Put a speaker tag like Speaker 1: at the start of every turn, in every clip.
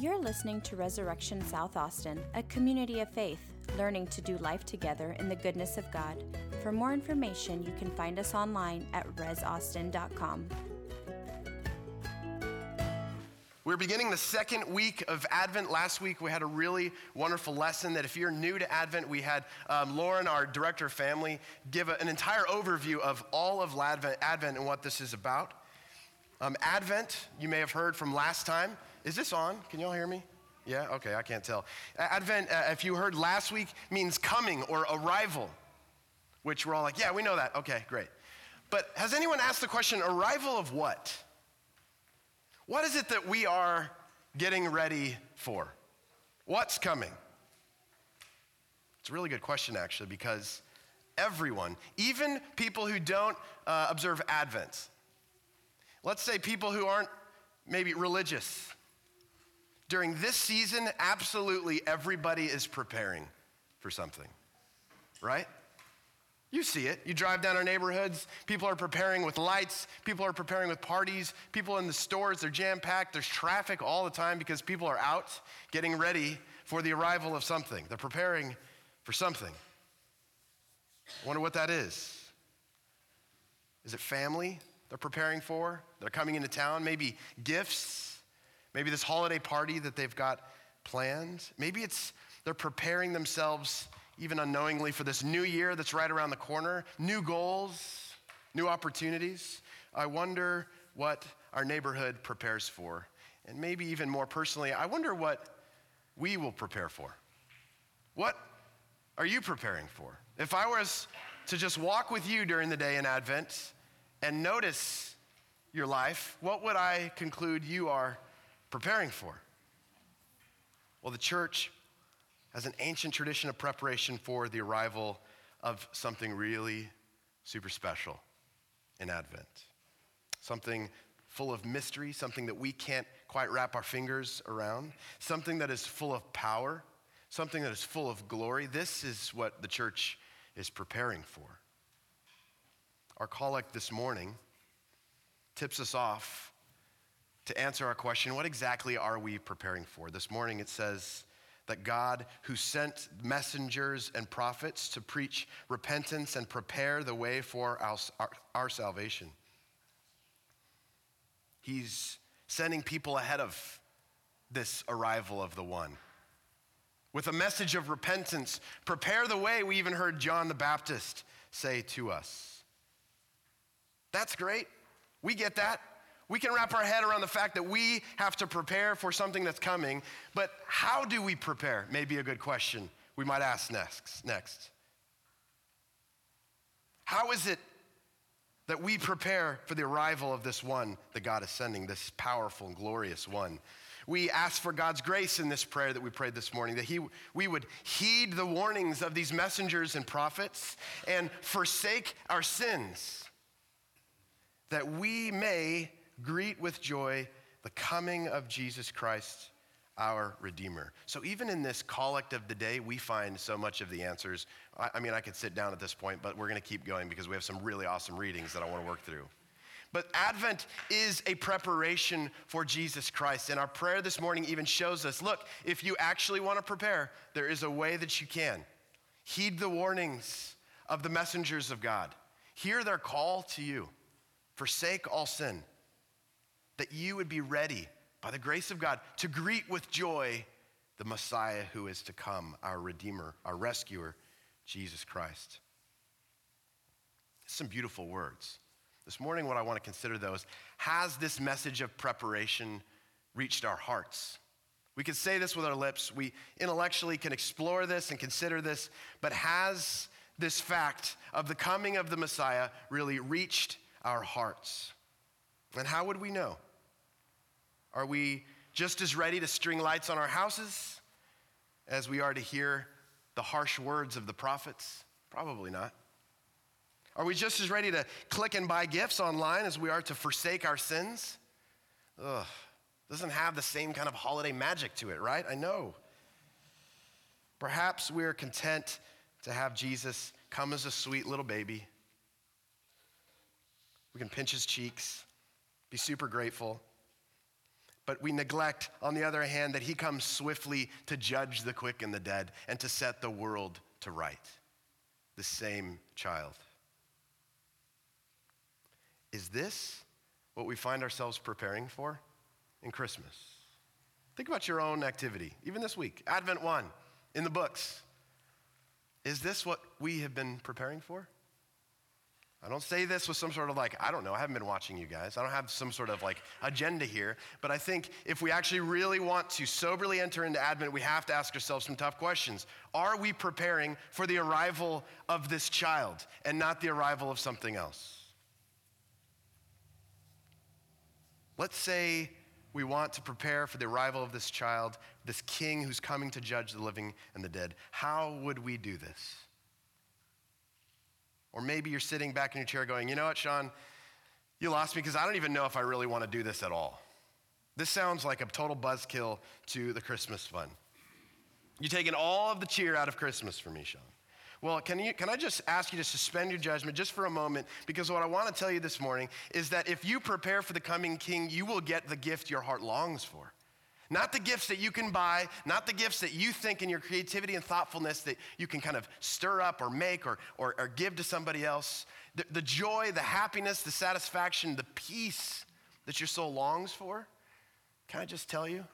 Speaker 1: You're listening to Resurrection South Austin, a community of faith, learning to do life together in the goodness of God. For more information, you can find us online at resaustin.com.
Speaker 2: We're beginning the second week of Advent. Last week we had a really wonderful lesson that if you're new to Advent, we had um, Lauren, our director of family, give a, an entire overview of all of Advent, and what this is about. Um, Advent, you may have heard from last time. Is this on? Can y'all hear me? Yeah? Okay, I can't tell. Advent, uh, if you heard last week, means coming or arrival, which we're all like, yeah, we know that. Okay, great. But has anyone asked the question, arrival of what? What is it that we are getting ready for? What's coming? It's a really good question, actually, because everyone, even people who don't uh, observe Advent, let's say people who aren't maybe religious, during this season, absolutely everybody is preparing for something, right? You see it. You drive down our neighborhoods, people are preparing with lights, people are preparing with parties, people in the stores, they're jam packed. There's traffic all the time because people are out getting ready for the arrival of something. They're preparing for something. I wonder what that is. Is it family they're preparing for? They're coming into town? Maybe gifts? Maybe this holiday party that they've got planned? Maybe it's they're preparing themselves even unknowingly, for this new year that's right around the corner, new goals, new opportunities. I wonder what our neighborhood prepares for. And maybe even more personally, I wonder what we will prepare for. What are you preparing for? If I was to just walk with you during the day in Advent and notice your life, what would I conclude you are preparing for? Well, the church has an ancient tradition of preparation for the arrival of something really super special in Advent. Something full of mystery, something that we can't quite wrap our fingers around, something that is full of power, something that is full of glory. This is what the church is preparing for. Our collect this morning tips us off to answer our question what exactly are we preparing for? This morning it says, that God, who sent messengers and prophets to preach repentance and prepare the way for our, our, our salvation, He's sending people ahead of this arrival of the one. With a message of repentance, prepare the way, we even heard John the Baptist say to us. That's great. We get that. We can wrap our head around the fact that we have to prepare for something that's coming, but how do we prepare? May be a good question we might ask next. next. How is it that we prepare for the arrival of this one that God is sending, this powerful and glorious one? We ask for God's grace in this prayer that we prayed this morning, that he, we would heed the warnings of these messengers and prophets and forsake our sins, that we may greet with joy the coming of Jesus Christ, our Redeemer. So, even in this collect of the day, we find so much of the answers. I, I mean, I could sit down at this point, but we're going to keep going because we have some really awesome readings that I want to work through. But Advent is a preparation for Jesus Christ. And our prayer this morning even shows us look, if you actually want to prepare, there is a way that you can. Heed the warnings of the messengers of God, hear their call to you, forsake all sin that you would be ready by the grace of God to greet with joy the Messiah who is to come, our Redeemer, our rescuer, Jesus Christ. Some beautiful words. This morning, what I want to consider, though, is has this message of preparation reached our hearts? We can say this with our lips. We intellectually can explore this and consider this, but has this fact of the coming of the Messiah really reached our hearts? And how would we know? Are we just as ready to string lights on our houses as we are to hear the harsh words of the prophets? Probably not. Are we just as ready to click and buy gifts online as we are to forsake our sins? Ugh, doesn't have the same kind of holiday magic to it, right? I know. Perhaps we're content to have Jesus come as a sweet little baby. We can pinch his cheeks, be super grateful. But we neglect, on the other hand, that he comes swiftly to judge the quick and the dead and to set the world to right. The same child. Is this what we find ourselves preparing for in Christmas? Think about your own activity, even this week. Advent 1 in the books. Is this what we have been preparing for? I don't say this with some sort of like, I don't know, I haven't been watching you guys. I don't have some sort of like agenda here. But I think if we actually really want to soberly enter into Advent, we have to ask ourselves some tough questions. Are we preparing for the arrival of this child and not the arrival of something else? Let's say we want to prepare for the arrival of this child, this king who's coming to judge the living and the dead. How would we do this? Or maybe you're sitting back in your chair going, you know what, Sean? You lost me because I don't even know if I really want to do this at all. This sounds like a total buzzkill to the Christmas fun. You're taking all of the cheer out of Christmas for me, Sean. Well, can, you, can I just ask you to suspend your judgment just for a moment? Because what I want to tell you this morning is that if you prepare for the coming king, you will get the gift your heart longs for. Not the gifts that you can buy, not the gifts that you think in your creativity and thoughtfulness that you can kind of stir up or make or, or, or give to somebody else. The, the joy, the happiness, the satisfaction, the peace that your soul longs for, can I just tell you,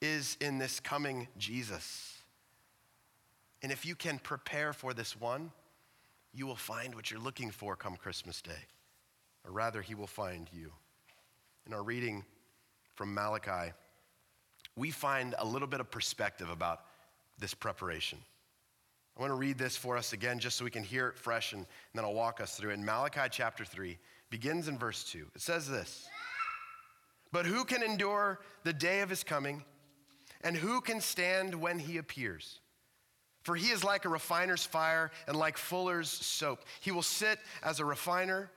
Speaker 2: is in this coming Jesus. And if you can prepare for this one, you will find what you're looking for come Christmas Day. Or rather, he will find you. In our reading from Malachi, we find a little bit of perspective about this preparation. I want to read this for us again just so we can hear it fresh and, then I'll walk us through it. In Malachi chapter 3 begins in verse 2. It says this But who can endure the day of his coming? And who can stand when he appears? For he is like a refiner's fire and like fuller's soap. He will sit as a refiner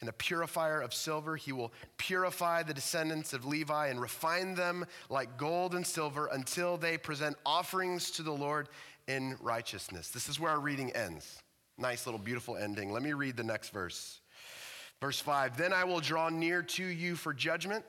Speaker 2: and a purifier of silver. He will purify the descendants of Levi and refine them like gold and silver until they present offerings to the Lord in righteousness. This is where our reading ends. Nice little beautiful ending. Let me read the next verse. Verse 5 Then I will draw near to you for judgment.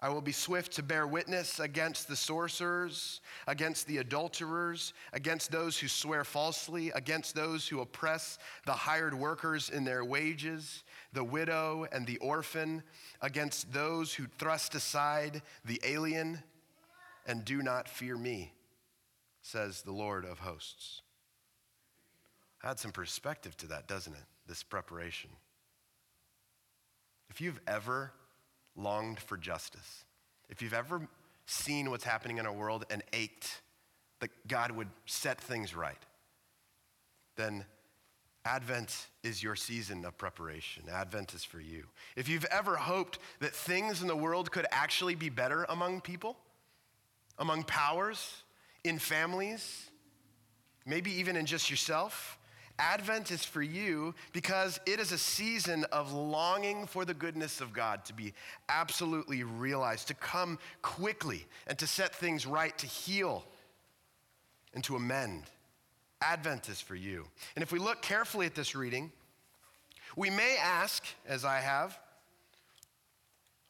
Speaker 2: I will be swift to bear witness against the sorcerers, against the adulterers, against those who swear falsely, against those who oppress the hired workers in their wages, the widow and the orphan, against those who thrust aside the alien and do not fear me, says the Lord of hosts. Add some perspective to that, doesn't it? This preparation. If you've ever longed for justice, if you've ever seen what's happening in our world and ached that God would set things right, then Advent is your season of preparation. Advent is for you. If you've ever hoped that things in the world could actually be better among people, among powers, in families, maybe even in just yourself, Advent is for you because it is a season of longing for the goodness of God to be absolutely realized, to come quickly and to set things right, to heal and to amend. Advent is for you. And if we look carefully at this reading, we may ask, as I have,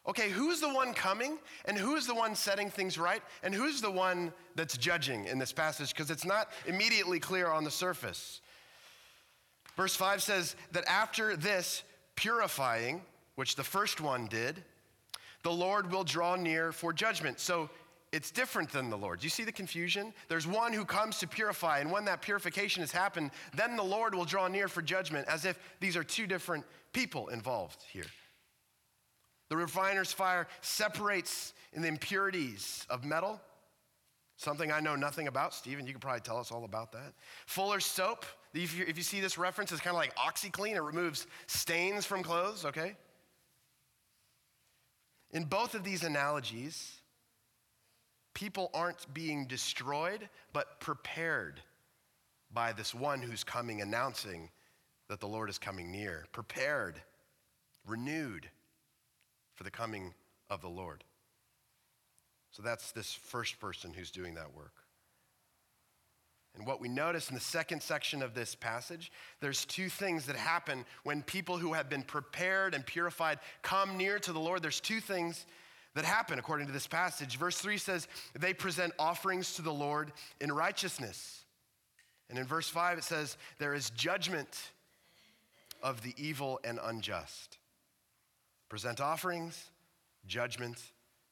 Speaker 2: okay, who's the one coming and who's the one setting things right and who's the one that's judging in this passage? Because it's not immediately clear on the surface. Verse 5 says that after this purifying, which the first one did, the Lord will draw near for judgment. So it's different than the Lord. You see the confusion? There's one who comes to purify, and when that purification has happened, then the Lord will draw near for judgment, as if these are two different people involved here. The refiner's fire separates in the impurities of metal, something I know nothing about. Stephen, you could probably tell us all about that. Fuller's soap if you, if you see this reference, it's kind of like OxiClean. It removes stains from clothes, okay? In both of these analogies, people aren't being destroyed, but prepared by this one who's coming, announcing that the Lord is coming near. Prepared, renewed for the coming of the Lord. So that's this first person who's doing that work. And what we notice in the second section of this passage, there's two things that happen when people who have been prepared and purified come near to the Lord. There's two things that happen according to this passage. Verse 3 says, They present offerings to the Lord in righteousness. And in verse 5, it says, There is judgment of the evil and unjust. Present offerings, judgment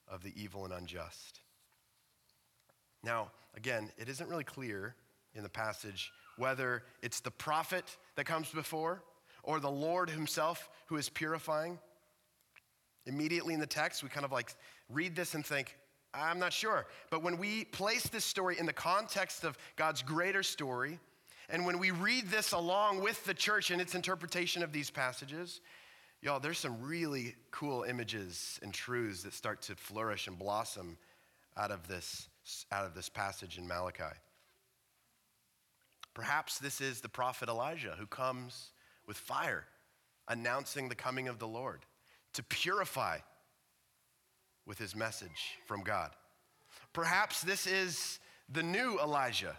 Speaker 2: of the evil and unjust. Now, again, it isn't really clear in the passage whether it's the prophet that comes before or the Lord himself who is purifying. Immediately in the text, we kind of like read this and think, I'm not sure. But when we place this story in the context of God's greater story, and when we read this along with the church and its interpretation of these passages, y'all, there's some really cool images and truths that start to flourish and blossom out of this, out of this passage in Malachi. Perhaps this is the prophet Elijah who comes with fire, announcing the coming of the Lord to purify with his message from God. Perhaps this is the new Elijah,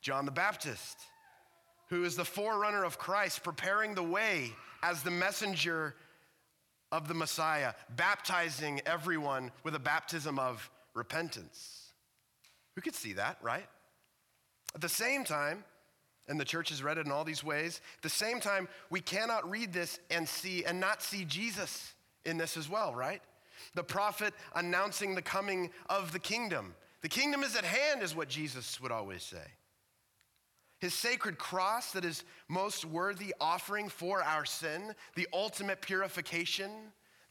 Speaker 2: John the Baptist, who is the forerunner of Christ, preparing the way as the messenger of the Messiah, baptizing everyone with a baptism of repentance. Who could see that, right? At the same time, and the church has read it in all these ways. At the same time, we cannot read this and see and not see Jesus in this as well, right? The prophet announcing the coming of the kingdom. The kingdom is at hand, is what Jesus would always say. His sacred cross that is most worthy offering for our sin, the ultimate purification,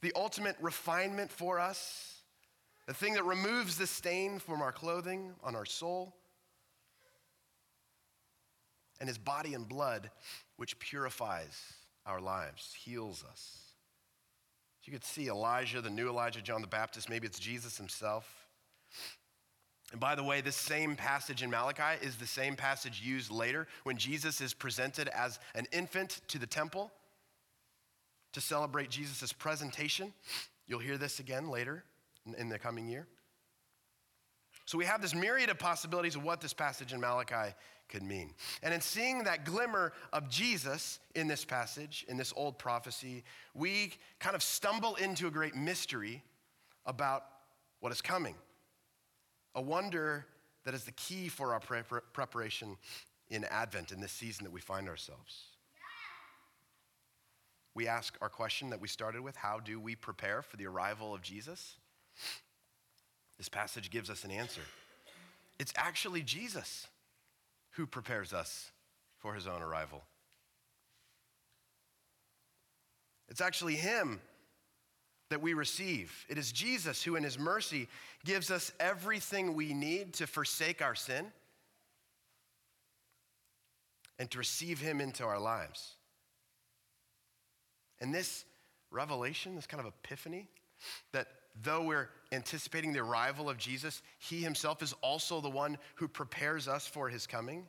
Speaker 2: the ultimate refinement for us, the thing that removes the stain from our clothing on our soul and his body and blood, which purifies our lives, heals us. You could see Elijah, the new Elijah, John the Baptist, maybe it's Jesus himself. And by the way, this same passage in Malachi is the same passage used later when Jesus is presented as an infant to the temple to celebrate Jesus' presentation. You'll hear this again later in the coming year. So we have this myriad of possibilities of what this passage in Malachi could mean. And in seeing that glimmer of Jesus in this passage, in this old prophecy, we kind of stumble into a great mystery about what is coming. A wonder that is the key for our pre- preparation in Advent, in this season that we find ourselves. We ask our question that we started with how do we prepare for the arrival of Jesus? This passage gives us an answer. It's actually Jesus who prepares us for his own arrival. It's actually him that we receive. It is Jesus who, in his mercy, gives us everything we need to forsake our sin and to receive him into our lives. And this revelation, this kind of epiphany, that though we're anticipating the arrival of Jesus, he himself is also the one who prepares us for his coming.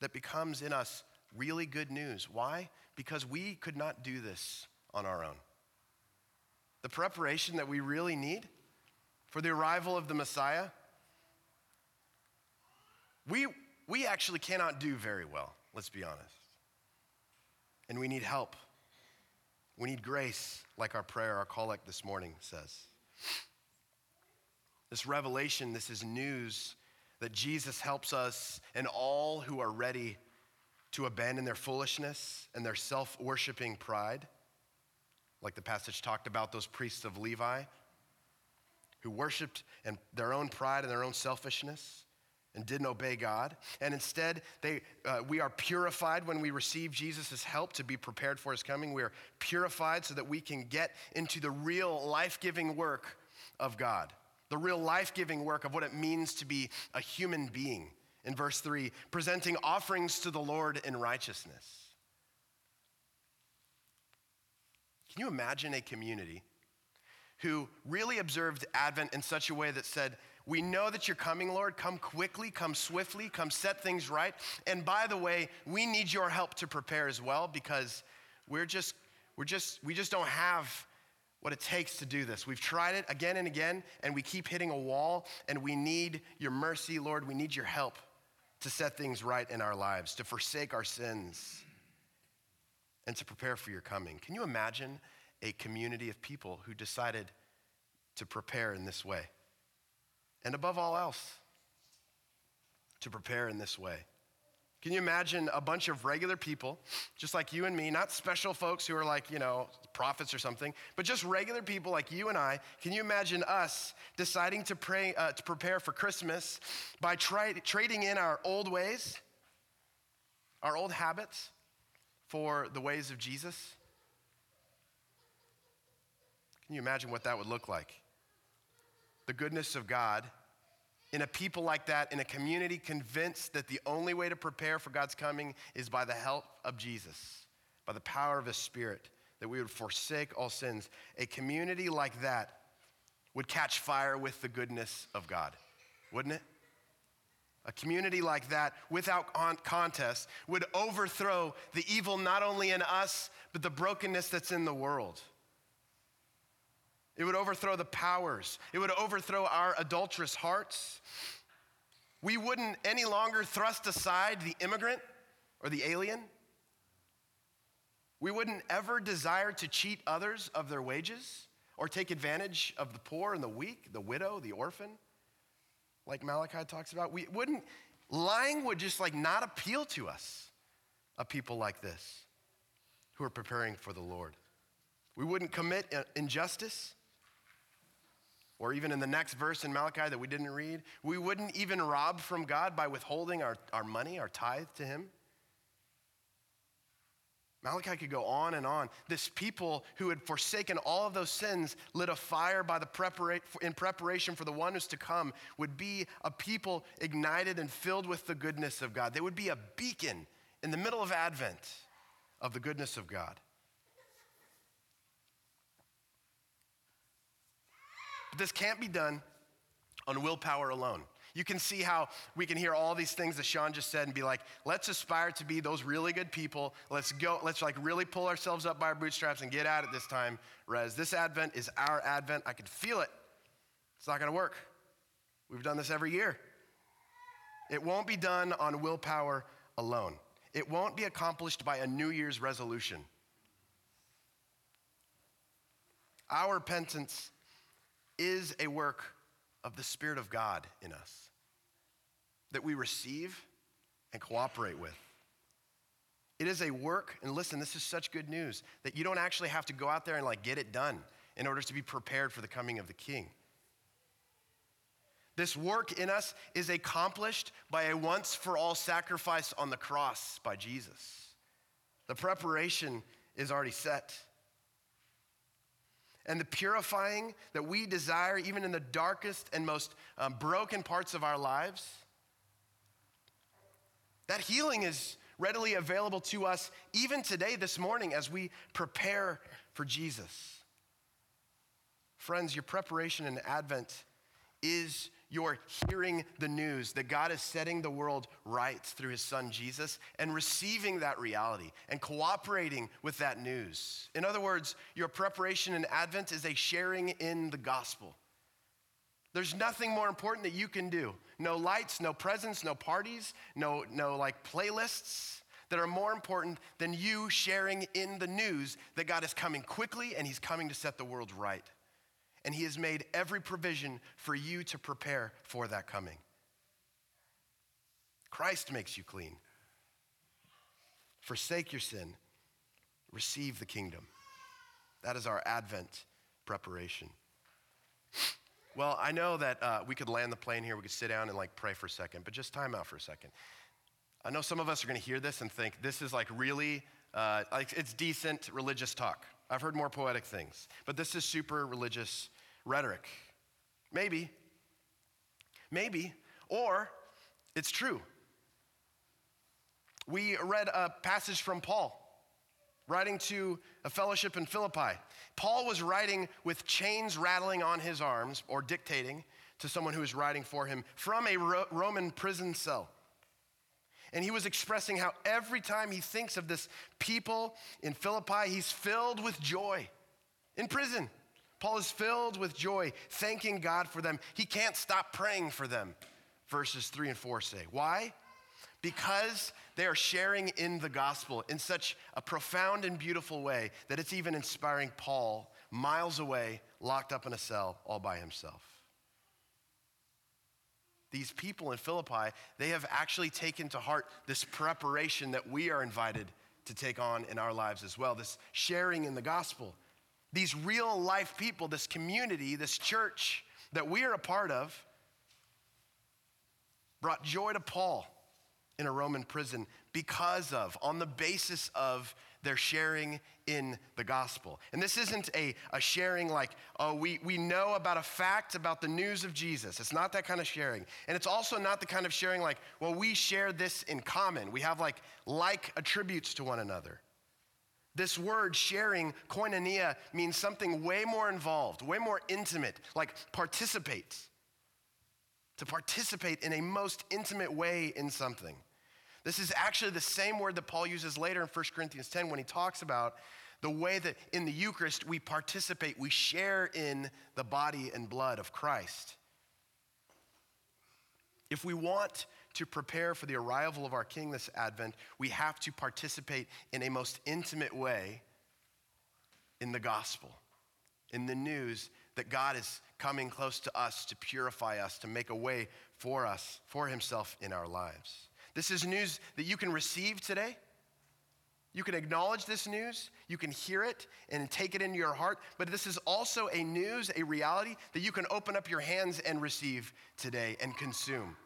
Speaker 2: That becomes in us really good news. Why? Because we could not do this on our own. The preparation that we really need for the arrival of the Messiah, we, we actually cannot do very well, let's be honest. And we need help. We need grace, like our prayer, our collect this morning says. This revelation, this is news that Jesus helps us and all who are ready to abandon their foolishness and their self worshiping pride, like the passage talked about those priests of Levi who worshiped and their own pride and their own selfishness and didn't obey God. And instead, they, uh, we are purified when we receive Jesus' help to be prepared for his coming. We are purified so that we can get into the real life giving work of God, the real life giving work of what it means to be a human being. In verse 3, presenting offerings to the Lord in righteousness. Can you imagine a community who really observed Advent in such a way that said, we know that you're coming, Lord. Come quickly, come swiftly, come set things right. And by the way, we need your help to prepare as well because we're just, we're just, we just don't have what it takes to do this. We've tried it again and again, and we keep hitting a wall, and we need your mercy, Lord. We need your help to set things right in our lives, to forsake our sins, and to prepare for your coming. Can you imagine a community of people who decided to prepare in this way. And above all else, to prepare in this way. Can you imagine a bunch of regular people, just like you and me, not special folks who are like, you know, prophets or something, but just regular people like you and I? Can you imagine us deciding to, pray, uh, to prepare for Christmas by trading in our old ways, our old habits, for the ways of Jesus? Can you imagine what that would look like? The goodness of God in a people like that, in a community convinced that the only way to prepare for God's coming is by the help of Jesus, by the power of His Spirit, that we would forsake all sins. A community like that would catch fire with the goodness of God, wouldn't it? A community like that, without contest, would overthrow the evil not only in us, but the brokenness that's in the world. It would overthrow the powers. It would overthrow our adulterous hearts. We wouldn't any longer thrust aside the immigrant or the alien. We wouldn't ever desire to cheat others of their wages or take advantage of the poor and the weak, the widow, the orphan, like Malachi talks about. We wouldn't, lying would just like not appeal to us, a people like this who are preparing for the Lord. We wouldn't commit uh, injustice or even in the next verse in Malachi that we didn't read, we wouldn't even rob from God by withholding our, our money, our tithe to Him. Malachi could go on and on. This people who had forsaken all of those sins, lit a fire by the prepara- in preparation for the one who's to come, would be a people ignited and filled with the goodness of God. They would be a beacon in the middle of Advent of the goodness of God. This can't be done on willpower alone. You can see how we can hear all these things that Sean just said and be like, let's aspire to be those really good people. Let's go, let's like really pull ourselves up by our bootstraps and get at it this time, Rez. This Advent is our Advent. I can feel it. It's not gonna work. We've done this every year. It won't be done on willpower alone. It won't be accomplished by a New Year's resolution. Our repentance is a work of the Spirit of God in us that we receive and cooperate with. It is a work, and listen, this is such good news that you don't actually have to go out there and like get it done in order to be prepared for the coming of the King. This work in us is accomplished by a once for all sacrifice on the cross by Jesus. The preparation is already set and the purifying that we desire, even in the darkest and most um, broken parts of our lives, that healing is readily available to us even today, this morning, as we prepare for Jesus. Friends, your preparation in Advent is you're hearing the news that God is setting the world right through his son Jesus and receiving that reality and cooperating with that news. In other words, your preparation in Advent is a sharing in the gospel. There's nothing more important that you can do. No lights, no presents, no parties, no, no like playlists that are more important than you sharing in the news that God is coming quickly and he's coming to set the world right and He has made every provision for you to prepare for that coming. Christ makes you clean. Forsake your sin, receive the kingdom. That is our Advent preparation. Well, I know that uh, we could land the plane here, we could sit down and like pray for a second, but just time out for a second. I know some of us are going to hear this and think this is like really, uh, like it's decent religious talk. I've heard more poetic things, but this is super religious rhetoric. Maybe. Maybe. Or it's true. We read a passage from Paul writing to a fellowship in Philippi. Paul was writing with chains rattling on his arms or dictating to someone who was writing for him from a Roman prison cell. And he was expressing how every time he thinks of this people in Philippi, he's filled with joy in prison. Paul is filled with joy, thanking God for them. He can't stop praying for them, verses 3 and 4 say. Why? Because they are sharing in the gospel in such a profound and beautiful way that it's even inspiring Paul miles away, locked up in a cell all by himself. These people in Philippi, they have actually taken to heart this preparation that we are invited to take on in our lives as well, this sharing in the gospel. These real life people, this community, this church that we are a part of, brought joy to Paul in a Roman prison because of, on the basis of their sharing in the gospel. And this isn't a, a sharing like, oh, we, we know about a fact about the news of Jesus. It's not that kind of sharing. And it's also not the kind of sharing like, well, we share this in common. We have like like attributes to one another. This word sharing, koinonia, means something way more involved, way more intimate, like participate. To participate in a most intimate way in something. This is actually the same word that Paul uses later in 1 Corinthians 10 when he talks about the way that in the Eucharist we participate, we share in the body and blood of Christ. If we want to prepare for the arrival of our King this Advent, we have to participate in a most intimate way in the gospel, in the news that God is coming close to us to purify us, to make a way for us, for Himself in our lives. This is news that you can receive today. You can acknowledge this news, you can hear it and take it into your heart, but this is also a news, a reality that you can open up your hands and receive today and consume.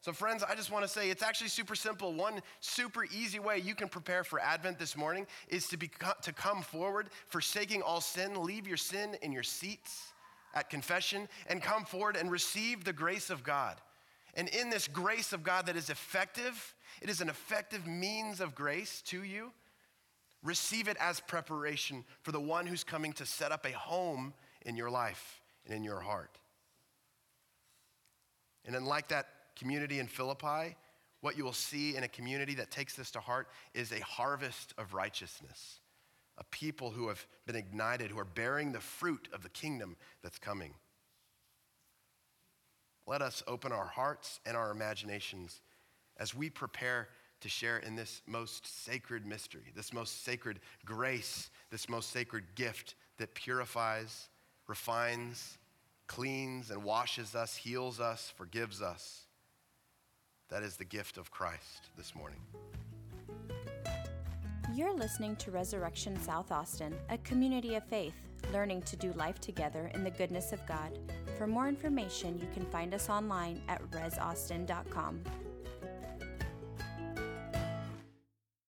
Speaker 2: So, friends, I just want to say it's actually super simple. One super easy way you can prepare for Advent this morning is to, be, to come forward, forsaking all sin, leave your sin in your seats at confession, and come forward and receive the grace of God. And in this grace of God that is effective, it is an effective means of grace to you. Receive it as preparation for the one who's coming to set up a home in your life and in your heart. And then, like that community in Philippi, what you will see in a community that takes this to heart is a harvest of righteousness, a people who have been ignited, who are bearing the fruit of the kingdom that's coming. Let us open our hearts and our imaginations as we prepare to share in this most sacred mystery, this most sacred grace, this most sacred gift that purifies, refines, cleans, and washes us, heals us, forgives us. That is the gift of Christ this morning.
Speaker 1: You're listening to Resurrection South Austin, a community of faith learning to do life together in the goodness of God. For more information, you can find us online at resaustin.com.